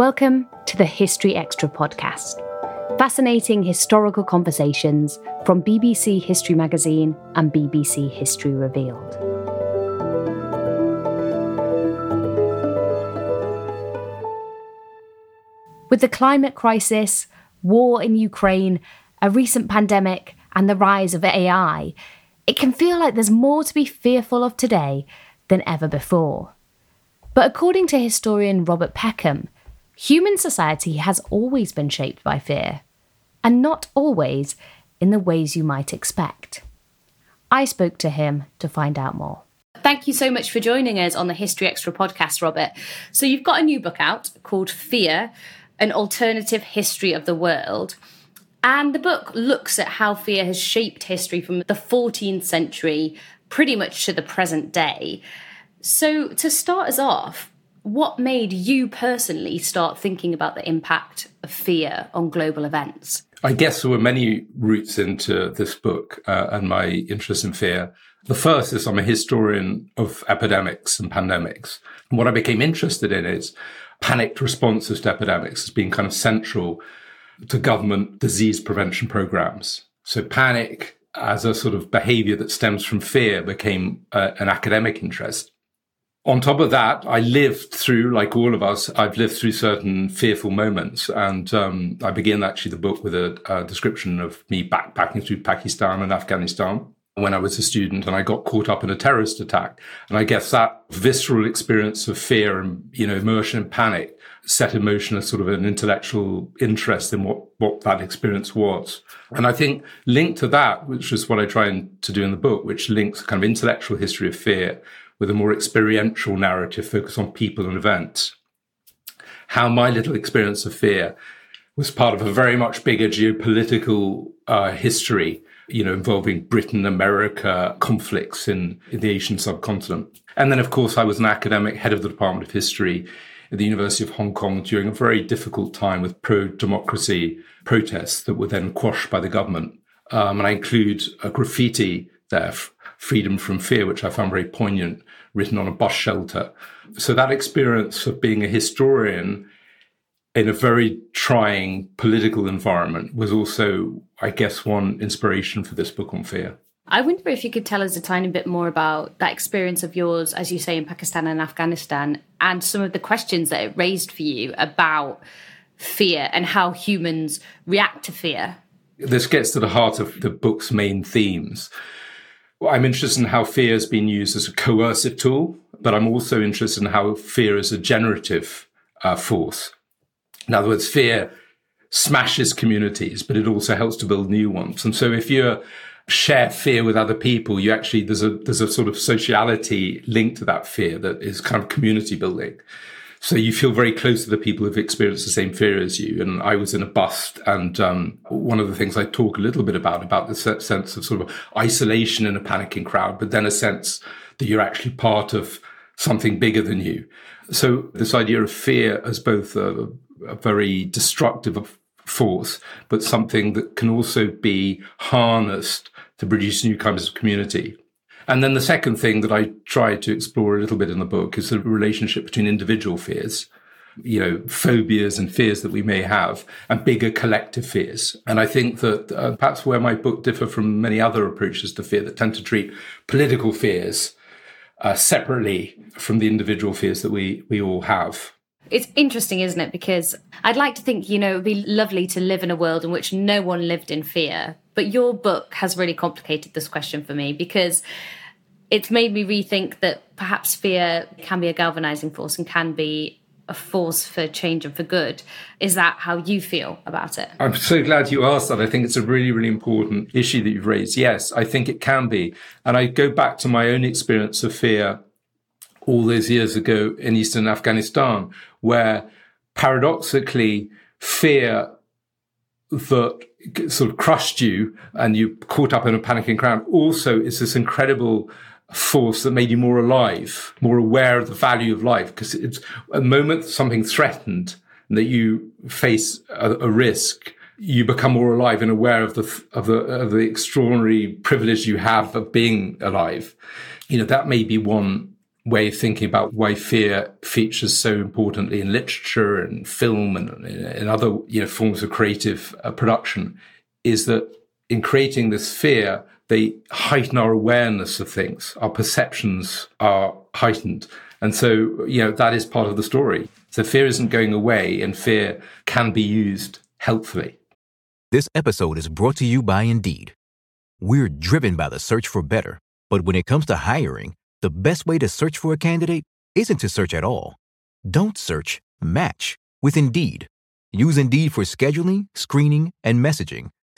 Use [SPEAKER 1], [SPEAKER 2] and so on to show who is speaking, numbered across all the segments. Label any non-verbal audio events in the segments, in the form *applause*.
[SPEAKER 1] Welcome to the History Extra podcast. Fascinating historical conversations from BBC History Magazine and BBC History Revealed. With the climate crisis, war in Ukraine, a recent pandemic, and the rise of AI, it can feel like there's more to be fearful of today than ever before. But according to historian Robert Peckham, human society has always been shaped by fear, and not always in the ways you might expect. I spoke to him to find out more. Thank you so much for joining us on the History Extra podcast, Robert. So, you've got a new book out called Fear An Alternative History of the World. And the book looks at how fear has shaped history from the 14th century pretty much to the present day. So, to start us off, what made you personally start thinking about the impact of fear on global events?
[SPEAKER 2] I guess there were many routes into this book uh, and my interest in fear. The first is I'm a historian of epidemics and pandemics. And what I became interested in is panicked responses to epidemics as being kind of central to government disease prevention programs. So panic as a sort of behavior that stems from fear became uh, an academic interest. On top of that, I lived through, like all of us, I've lived through certain fearful moments. And um, I begin actually the book with a, a, description of me backpacking through Pakistan and Afghanistan when I was a student and I got caught up in a terrorist attack. And I guess that visceral experience of fear and, you know, immersion and panic set in motion a sort of an intellectual interest in what, what that experience was. And I think linked to that, which is what I try and, to do in the book, which links kind of intellectual history of fear with a more experiential narrative focused on people and events. How my little experience of fear was part of a very much bigger geopolitical uh, history, you know, involving Britain, America, conflicts in, in the Asian subcontinent. And then, of course, I was an academic head of the Department of History at the University of Hong Kong during a very difficult time with pro democracy protests that were then quashed by the government. Um, and I include a graffiti there, Freedom from Fear, which I found very poignant, written on a bus shelter. So that experience of being a historian in a very trying political environment was also, I guess, one inspiration for this book on fear.
[SPEAKER 1] I wonder if you could tell us a tiny bit more about that experience of yours, as you say, in Pakistan and Afghanistan, and some of the questions that it raised for you about fear and how humans react to fear.
[SPEAKER 2] This gets to the heart of the book's main themes. I'm interested in how fear has been used as a coercive tool, but I'm also interested in how fear is a generative uh, force. In other words, fear smashes communities, but it also helps to build new ones. And so if you're share fear with other people, you actually there's a there's a sort of sociality linked to that fear that is kind of community building. So you feel very close to the people who've experienced the same fear as you. And I was in a bust, and um, one of the things I talk a little bit about about the sense of sort of isolation in a panicking crowd, but then a sense that you're actually part of something bigger than you. So this idea of fear as both a, a very destructive force, but something that can also be harnessed to produce new kinds of community. And then the second thing that I try to explore a little bit in the book is the relationship between individual fears, you know, phobias and fears that we may have, and bigger collective fears. And I think that uh, perhaps where my book differ from many other approaches to fear that tend to treat political fears uh, separately from the individual fears that we we all have.
[SPEAKER 1] It's interesting, isn't it? Because I'd like to think, you know, it would be lovely to live in a world in which no one lived in fear. But your book has really complicated this question for me because it's made me rethink that perhaps fear can be a galvanizing force and can be a force for change and for good. Is that how you feel about it?
[SPEAKER 2] I'm so glad you asked that. I think it's a really, really important issue that you've raised. Yes, I think it can be. And I go back to my own experience of fear all those years ago in eastern Afghanistan, where paradoxically, fear that sort of crushed you and you caught up in a panicking crowd also is this incredible force that made you more alive, more aware of the value of life. Because it's a moment something threatened that you face a, a, risk, you become more alive and aware of the of the of the extraordinary privilege you have of being alive. You know that may be one way of thinking about why fear features so importantly in literature and film and in other you know forms of creative uh, production is that in creating this fear they heighten our awareness of things. Our perceptions are heightened. And so you know that is part of the story. So fear isn't going away and fear can be used helpfully.
[SPEAKER 3] This episode is brought to you by indeed. We're driven by the search for better. But when it comes to hiring the best way to search for a candidate isn't to search at all. Don't search, match with Indeed. Use Indeed for scheduling, screening, and messaging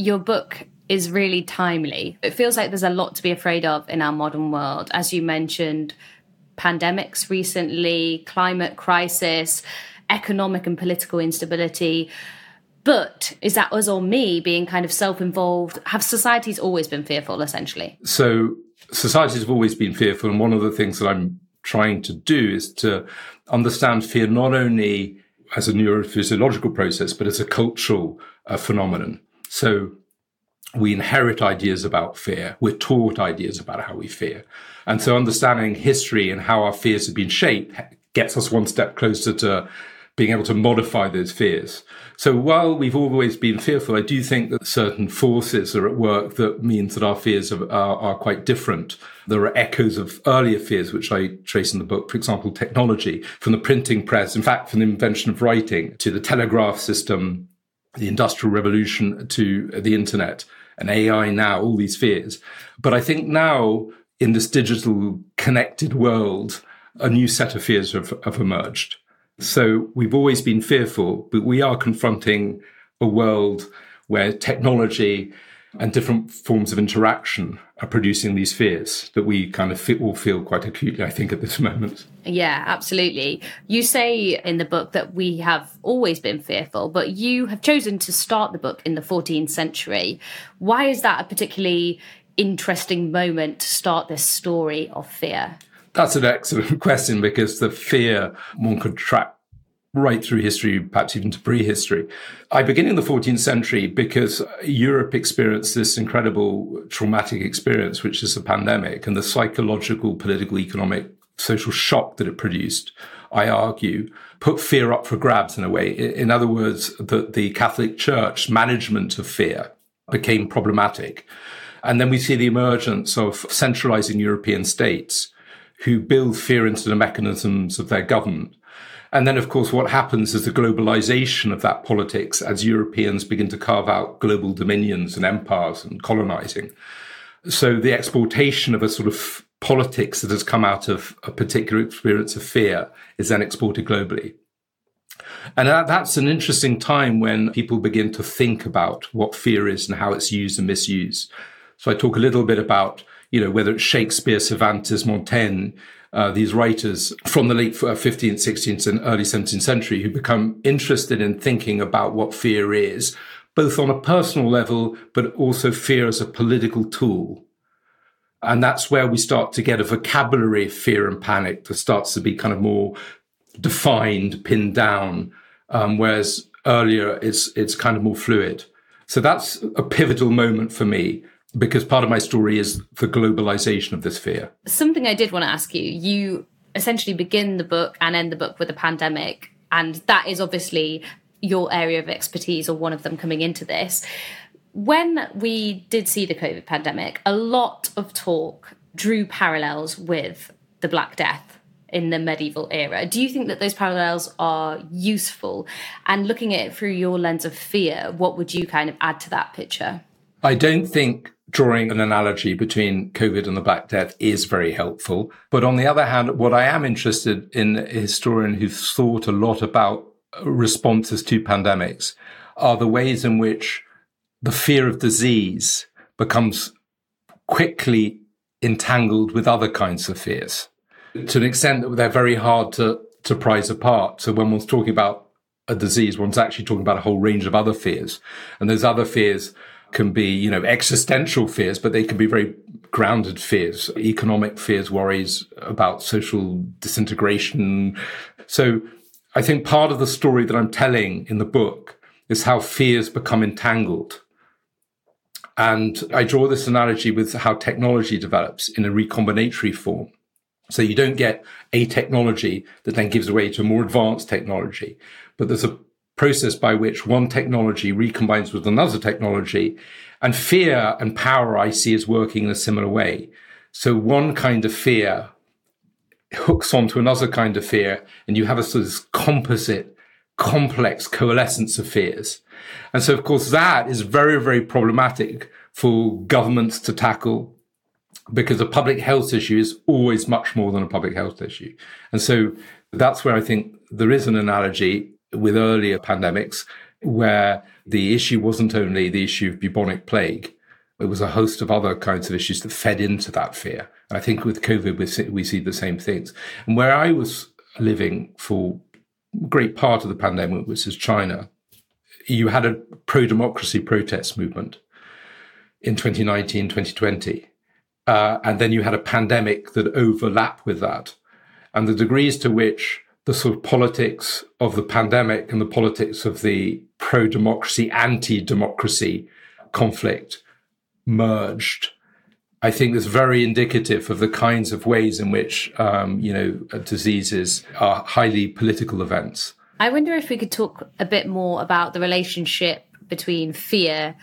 [SPEAKER 1] your book is really timely. It feels like there's a lot to be afraid of in our modern world. As you mentioned, pandemics recently, climate crisis, economic and political instability. But is that us or me being kind of self involved? Have societies always been fearful, essentially?
[SPEAKER 2] So societies have always been fearful. And one of the things that I'm trying to do is to understand fear not only as a neurophysiological process, but as a cultural uh, phenomenon. So we inherit ideas about fear. We're taught ideas about how we fear. And so understanding history and how our fears have been shaped gets us one step closer to being able to modify those fears. So while we've always been fearful, I do think that certain forces are at work that means that our fears are, are, are, quite different. There are echoes of earlier fears, which I trace in the book. For example, technology from the printing press, in fact, from the invention of writing to the telegraph system, the industrial revolution to the internet and AI now, all these fears. But I think now in this digital connected world, a new set of fears have, have emerged. So we've always been fearful, but we are confronting a world where technology and different forms of interaction are producing these fears that we kind of all feel quite acutely, I think, at this *laughs* moment.
[SPEAKER 1] Yeah, absolutely. You say in the book that we have always been fearful, but you have chosen to start the book in the 14th century. Why is that a particularly interesting moment to start this story of fear?
[SPEAKER 2] That's an excellent *laughs* question because the fear one could track right through history, perhaps even to prehistory. I begin in the 14th century because Europe experienced this incredible traumatic experience, which is the pandemic and the psychological, political, economic, social shock that it produced. I argue, put fear up for grabs in a way. In other words, that the Catholic Church management of fear became problematic. And then we see the emergence of centralizing European states who build fear into the mechanisms of their government and then, of course, what happens is the globalization of that politics as Europeans begin to carve out global dominions and empires and colonizing. So the exportation of a sort of politics that has come out of a particular experience of fear is then exported globally. And that's an interesting time when people begin to think about what fear is and how it's used and misused. So I talk a little bit about, you know, whether it's Shakespeare, Cervantes, Montaigne, uh, these writers from the late 15th, 16th, and early 17th century who become interested in thinking about what fear is, both on a personal level, but also fear as a political tool. And that's where we start to get a vocabulary of fear and panic that starts to be kind of more defined, pinned down, um, whereas earlier it's it's kind of more fluid. So that's a pivotal moment for me because part of my story is the globalization of this fear.
[SPEAKER 1] Something I did want to ask you you essentially begin the book and end the book with a pandemic, and that is obviously your area of expertise or one of them coming into this. When we did see the COVID pandemic, a lot of talk drew parallels with the Black Death in the medieval era. Do you think that those parallels are useful? And looking at it through your lens of fear, what would you kind of add to that picture?
[SPEAKER 2] I don't think drawing an analogy between COVID and the Black Death is very helpful. But on the other hand, what I am interested in a historian who's thought a lot about responses to pandemics are the ways in which the fear of disease becomes quickly entangled with other kinds of fears to an extent that they're very hard to, to prize apart. So when one's talking about a disease, one's actually talking about a whole range of other fears. And those other fears can be, you know, existential fears, but they can be very grounded fears, economic fears, worries about social disintegration. So I think part of the story that I'm telling in the book is how fears become entangled. And I draw this analogy with how technology develops in a recombinatory form. So you don't get a technology that then gives way to more advanced technology, but there's a process by which one technology recombines with another technology. And fear and power I see is working in a similar way. So one kind of fear hooks onto another kind of fear, and you have a sort of composite, complex coalescence of fears. And so, of course, that is very, very problematic for governments to tackle because a public health issue is always much more than a public health issue. And so that's where I think there is an analogy with earlier pandemics where the issue wasn't only the issue of bubonic plague, it was a host of other kinds of issues that fed into that fear. And I think with COVID, we see, we see the same things. And where I was living for a great part of the pandemic, which is China, you had a pro democracy protest movement in 2019, 2020. Uh, and then you had a pandemic that overlapped with that. And the degrees to which the sort of politics of the pandemic and the politics of the pro democracy, anti democracy conflict merged. I think is very indicative of the kinds of ways in which, um, you know, diseases are highly political events.
[SPEAKER 1] I wonder if we could talk a bit more about the relationship between fear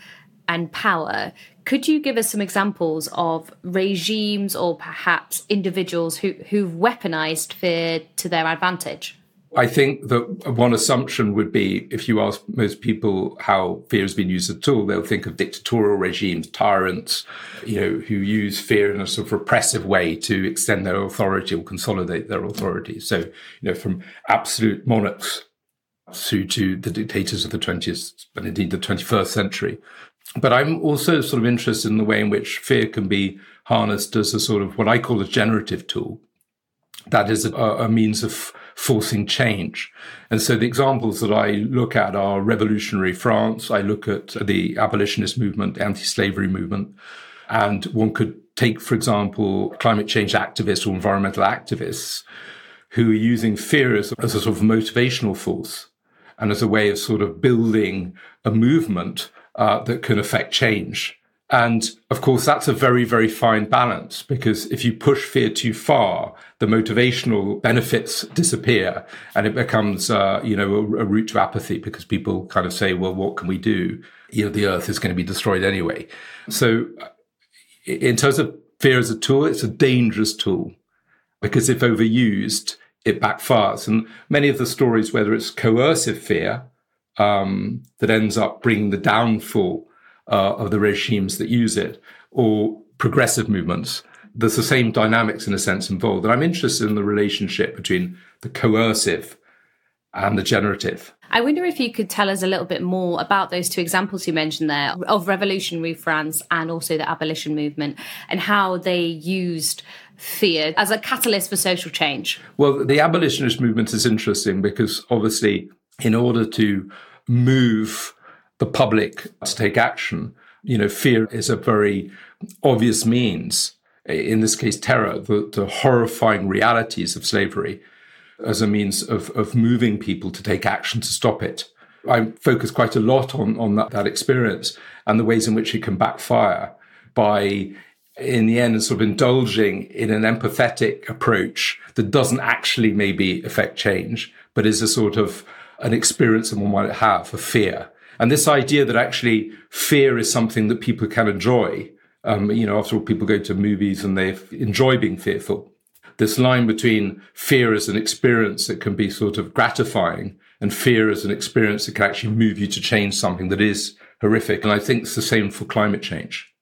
[SPEAKER 1] and power. Could you give us some examples of regimes or perhaps individuals who, who've weaponized fear to their advantage?
[SPEAKER 2] I think that one assumption would be if you ask most people how fear has been used at all, they'll think of dictatorial regimes, tyrants, you know, who use fear in a sort of repressive way to extend their authority or consolidate their authority. So, you know, from absolute monarchs through to the dictators of the 20th and indeed the 21st century. But I'm also sort of interested in the way in which fear can be harnessed as a sort of what I call a generative tool. That is a, a means of forcing change. And so the examples that I look at are revolutionary France. I look at the abolitionist movement, anti-slavery movement. And one could take, for example, climate change activists or environmental activists who are using fear as, as a sort of motivational force and as a way of sort of building a movement uh, that can affect change. And of course, that's a very, very fine balance because if you push fear too far, the motivational benefits disappear and it becomes, uh, you know, a, a, route to apathy because people kind of say, well, what can we do? You know, the earth is going to be destroyed anyway. So in terms of fear as a tool, it's a dangerous tool because if overused, it backfires. And many of the stories, whether it's coercive fear um, that ends up bringing the downfall uh, of the regimes that use it, or progressive movements, there's the same dynamics in a sense involved. And I'm interested in the relationship between the coercive and the generative.
[SPEAKER 1] I wonder if you could tell us a little bit more about those two examples you mentioned there of revolutionary France and also the abolition movement and how they used fear as a catalyst for social change.
[SPEAKER 2] Well, the abolitionist movement is interesting because obviously, in order to move the public to take action, you know, fear is a very obvious means. In this case, terror, the, the horrifying realities of slavery as a means of, of moving people to take action to stop it. I focus quite a lot on, on that, that experience and the ways in which it can backfire by, in the end, sort of indulging in an empathetic approach that doesn't actually maybe affect change, but is a sort of an experience someone might have of fear. And this idea that actually fear is something that people can enjoy. Um, you know, after all, people go to movies and they enjoy being fearful this line between fear as an experience that can be sort of gratifying and fear as an experience that can actually move you to change something that is horrific. And I think it's the same for climate change.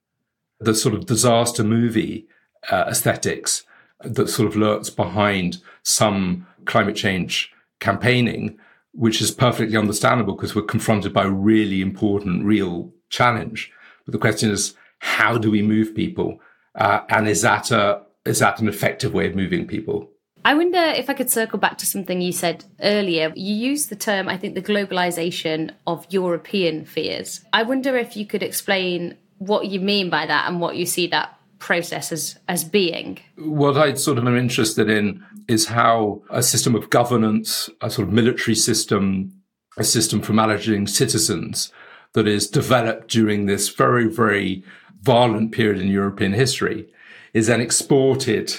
[SPEAKER 2] The sort of disaster movie uh, aesthetics that sort of lurks behind some climate change campaigning, which is perfectly understandable because we're confronted by a really important, real challenge. But the question is, how do we move people? Uh, and is that a, is that an effective way of moving people?
[SPEAKER 1] I wonder if I could circle back to something you said earlier. You used the term, I think, the globalization of European fears. I wonder if you could explain what you mean by that and what you see that process as, as being.
[SPEAKER 2] What I sort of am interested in is how a system of governance, a sort of military system, a system for managing citizens that is developed during this very, very violent period in European history is then exported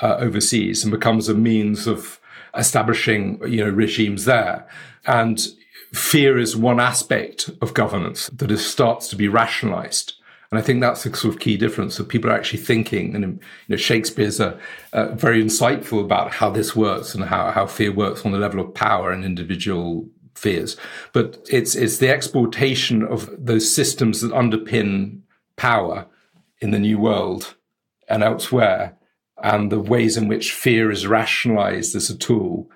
[SPEAKER 2] uh, overseas and becomes a means of establishing, you know, regimes there. And fear is one aspect of governance that is, starts to be rationalized. And I think that's the sort of key difference that people are actually thinking. And you know, Shakespeare's uh, uh, very insightful about how this works and how, how fear works on the level of power and individual fears. But it's it's the exportation of those systems that underpin power in the new world and elsewhere, and the ways in which fear is rationalized as a tool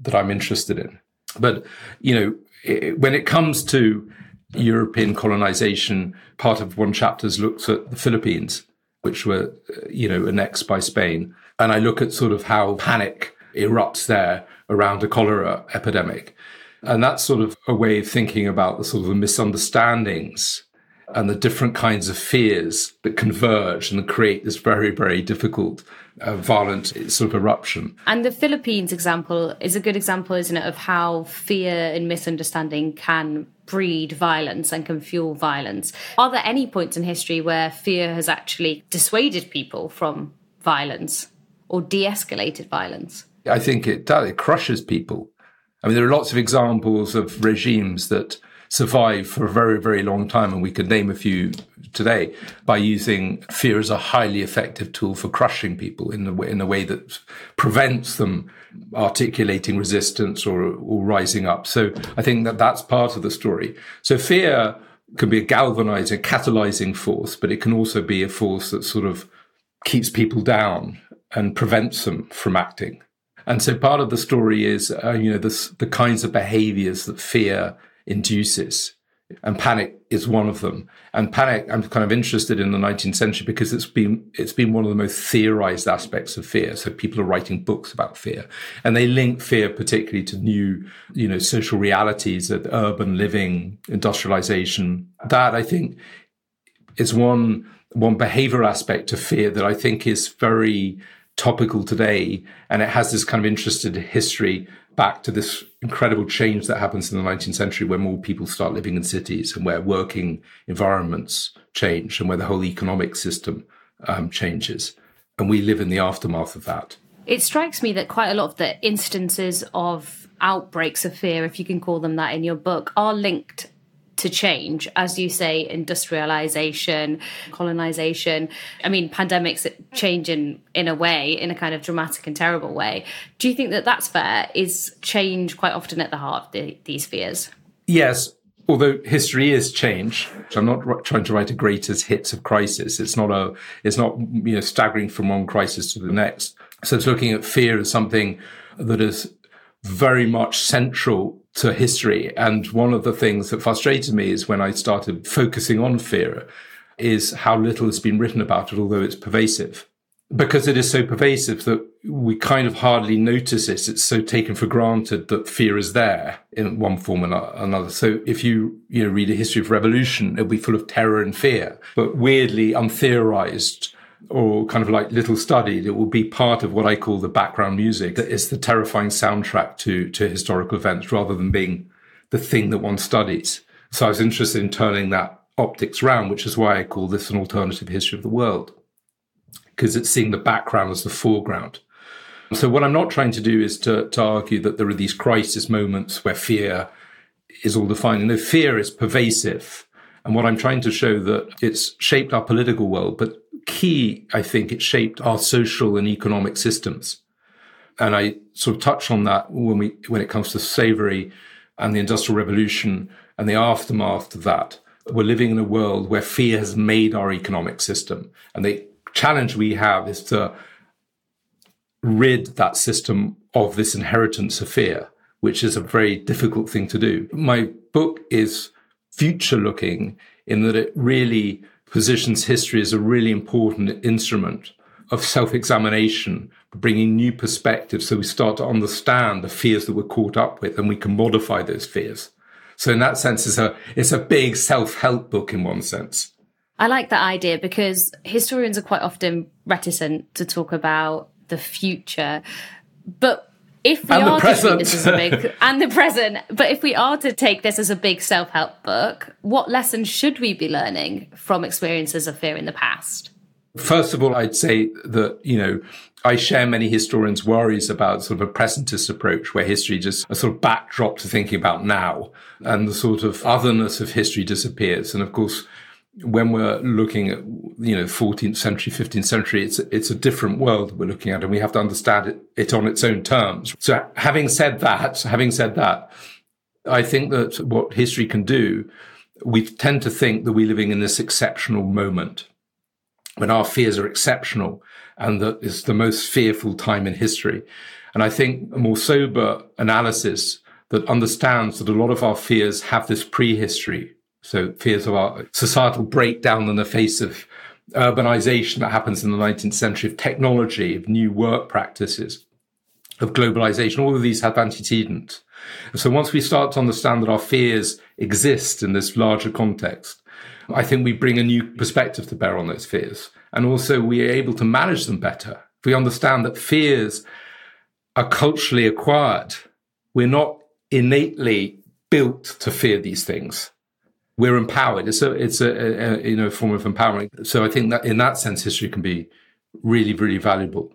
[SPEAKER 2] that I'm interested in. But, you know, it, when it comes to European colonization, part of one chapter looks at the Philippines, which were, uh, you know, annexed by Spain. And I look at sort of how panic erupts there around a cholera epidemic. And that's sort of a way of thinking about the sort of the misunderstandings and the different kinds of fears that converge and create this very, very difficult, uh, violent sort of eruption.
[SPEAKER 1] And the Philippines example is a good example, isn't it, of how fear and misunderstanding can breed violence and can fuel violence. Are there any points in history where fear has actually dissuaded people from violence or de escalated violence?
[SPEAKER 2] I think it does. It crushes people. I mean, there are lots of examples of regimes that survive for a very, very long time. And we could name a few today by using fear as a highly effective tool for crushing people in a way, in a way that prevents them articulating resistance or, or rising up. So I think that that's part of the story. So fear can be a galvanizing, catalyzing force, but it can also be a force that sort of keeps people down and prevents them from acting. And so part of the story is, uh, you know, the, the kinds of behaviors that fear induces and panic is one of them. And panic, I'm kind of interested in the 19th century because it's been it's been one of the most theorized aspects of fear. So people are writing books about fear, and they link fear particularly to new, you know, social realities, of urban living, industrialization. That I think is one one behavior aspect of fear that I think is very topical today, and it has this kind of interested history back to this incredible change that happens in the 19th century where more people start living in cities and where working environments change and where the whole economic system um, changes. And we live in the aftermath of that.
[SPEAKER 1] It strikes me that quite a lot of the instances of outbreaks of fear, if you can call them that in your book, are linked to change, as you say, industrialization, colonization. I mean, pandemics change in, in a way, in a kind of dramatic and terrible way. Do you think that that's fair? Is change quite often at the heart of the, these fears?
[SPEAKER 2] Yes, although history is change i'm not trying to write a greatest hits of crisis it's not a it's not you know staggering from one crisis to the next so it's looking at fear as something that is very much central to history. And one of the things that frustrated me is when I started focusing on fear is how little has been written about it, although it's pervasive. Because it is so pervasive that we kind of hardly notice it. It's so taken for granted that fear is there in one form or another. So if you, you know, read a history of revolution, it'll be full of terror and fear, but weirdly untheorized or kind of like little studied, it will be part of what I call the background music. It's the terrifying soundtrack to, to historical events rather than being the thing that one studies. So I was interested in turning that optics round, which is why I call this an alternative history of the world, because it's seeing the background as the foreground. So what I'm not trying to do is to, to argue that there are these crisis moments where fear is all defining. No, fear is pervasive. And what I'm trying to show that it's shaped our political world, but key, I think it shaped our social and economic systems. And I sort of touch on that when we, when it comes to slavery and the industrial revolution and the aftermath of that. We're living in a world where fear has made our economic system. And the challenge we have is to rid that system of this inheritance of fear, which is a very difficult thing to do. My book is future looking in that it really positions history as a really important instrument of self-examination, bringing new perspectives so we start to understand the fears that we're caught up with and we can modify those fears. So in that sense, it's a, it's a big self-help book in one sense.
[SPEAKER 1] I like that idea because historians are quite often reticent to talk about the future. But if we
[SPEAKER 2] and
[SPEAKER 1] are
[SPEAKER 2] to take
[SPEAKER 1] this as a big *laughs* and the present, but if we are to take this as a big self-help book, what lessons should we be learning from experiences of fear in the past?
[SPEAKER 2] First of all, I'd say that, you know, I share many historians' worries about sort of a presentist approach where history just a sort of backdrop to thinking about now and the sort of otherness of history disappears. And of course, when we're looking at you know 14th century 15th century it's it's a different world we're looking at and we have to understand it, it on its own terms. So having said that having said that i think that what history can do we tend to think that we're living in this exceptional moment when our fears are exceptional and that it's the most fearful time in history. And i think a more sober analysis that understands that a lot of our fears have this prehistory so fears of our societal breakdown in the face of urbanization that happens in the 19th century, of technology, of new work practices, of globalization, all of these have antecedents. So once we start to understand that our fears exist in this larger context, I think we bring a new perspective to bear on those fears. And also we are able to manage them better. If we understand that fears are culturally acquired, we're not innately built to fear these things we're empowered. It's a it's a, a, you know form of empowerment. So I think that in that sense, history can be really really valuable.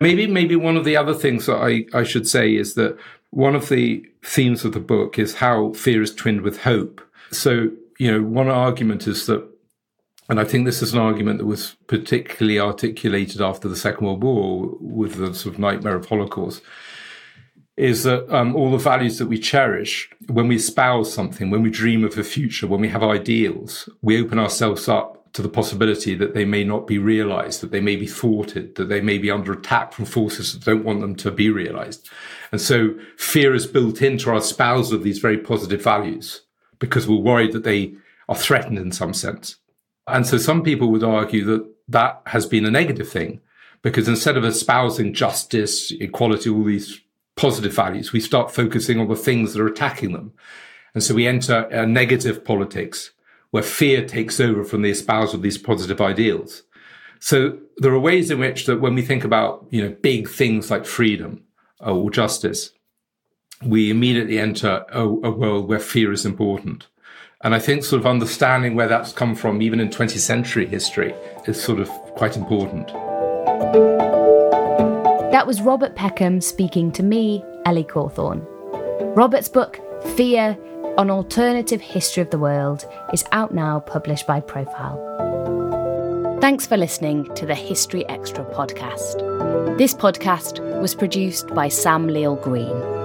[SPEAKER 2] Maybe maybe one of the other things that I I should say is that one of the themes of the book is how fear is twinned with hope. So you know one argument is that. And I think this is an argument that was particularly articulated after the Second World War with the sort of nightmare of Holocaust, is that um, all the values that we cherish, when we espouse something, when we dream of a future, when we have ideals, we open ourselves up to the possibility that they may not be realized, that they may be thwarted, that they may be under attack from forces that don't want them to be realized. And so fear is built into our espousal of these very positive values because we're worried that they are threatened in some sense. And so some people would argue that that has been a negative thing because instead of espousing justice, equality, all these positive values, we start focusing on the things that are attacking them. And so we enter a negative politics where fear takes over from the espousal of these positive ideals. So there are ways in which that when we think about, you know, big things like freedom or justice, we immediately enter a, a world where fear is important. And I think sort of understanding where that's come from, even in 20th century history, is sort of quite important.
[SPEAKER 1] That was Robert Peckham speaking to me, Ellie Cawthorne. Robert's book, Fear An Alternative History of the World, is out now, published by Profile. Thanks for listening to the History Extra podcast. This podcast was produced by Sam Leal Green.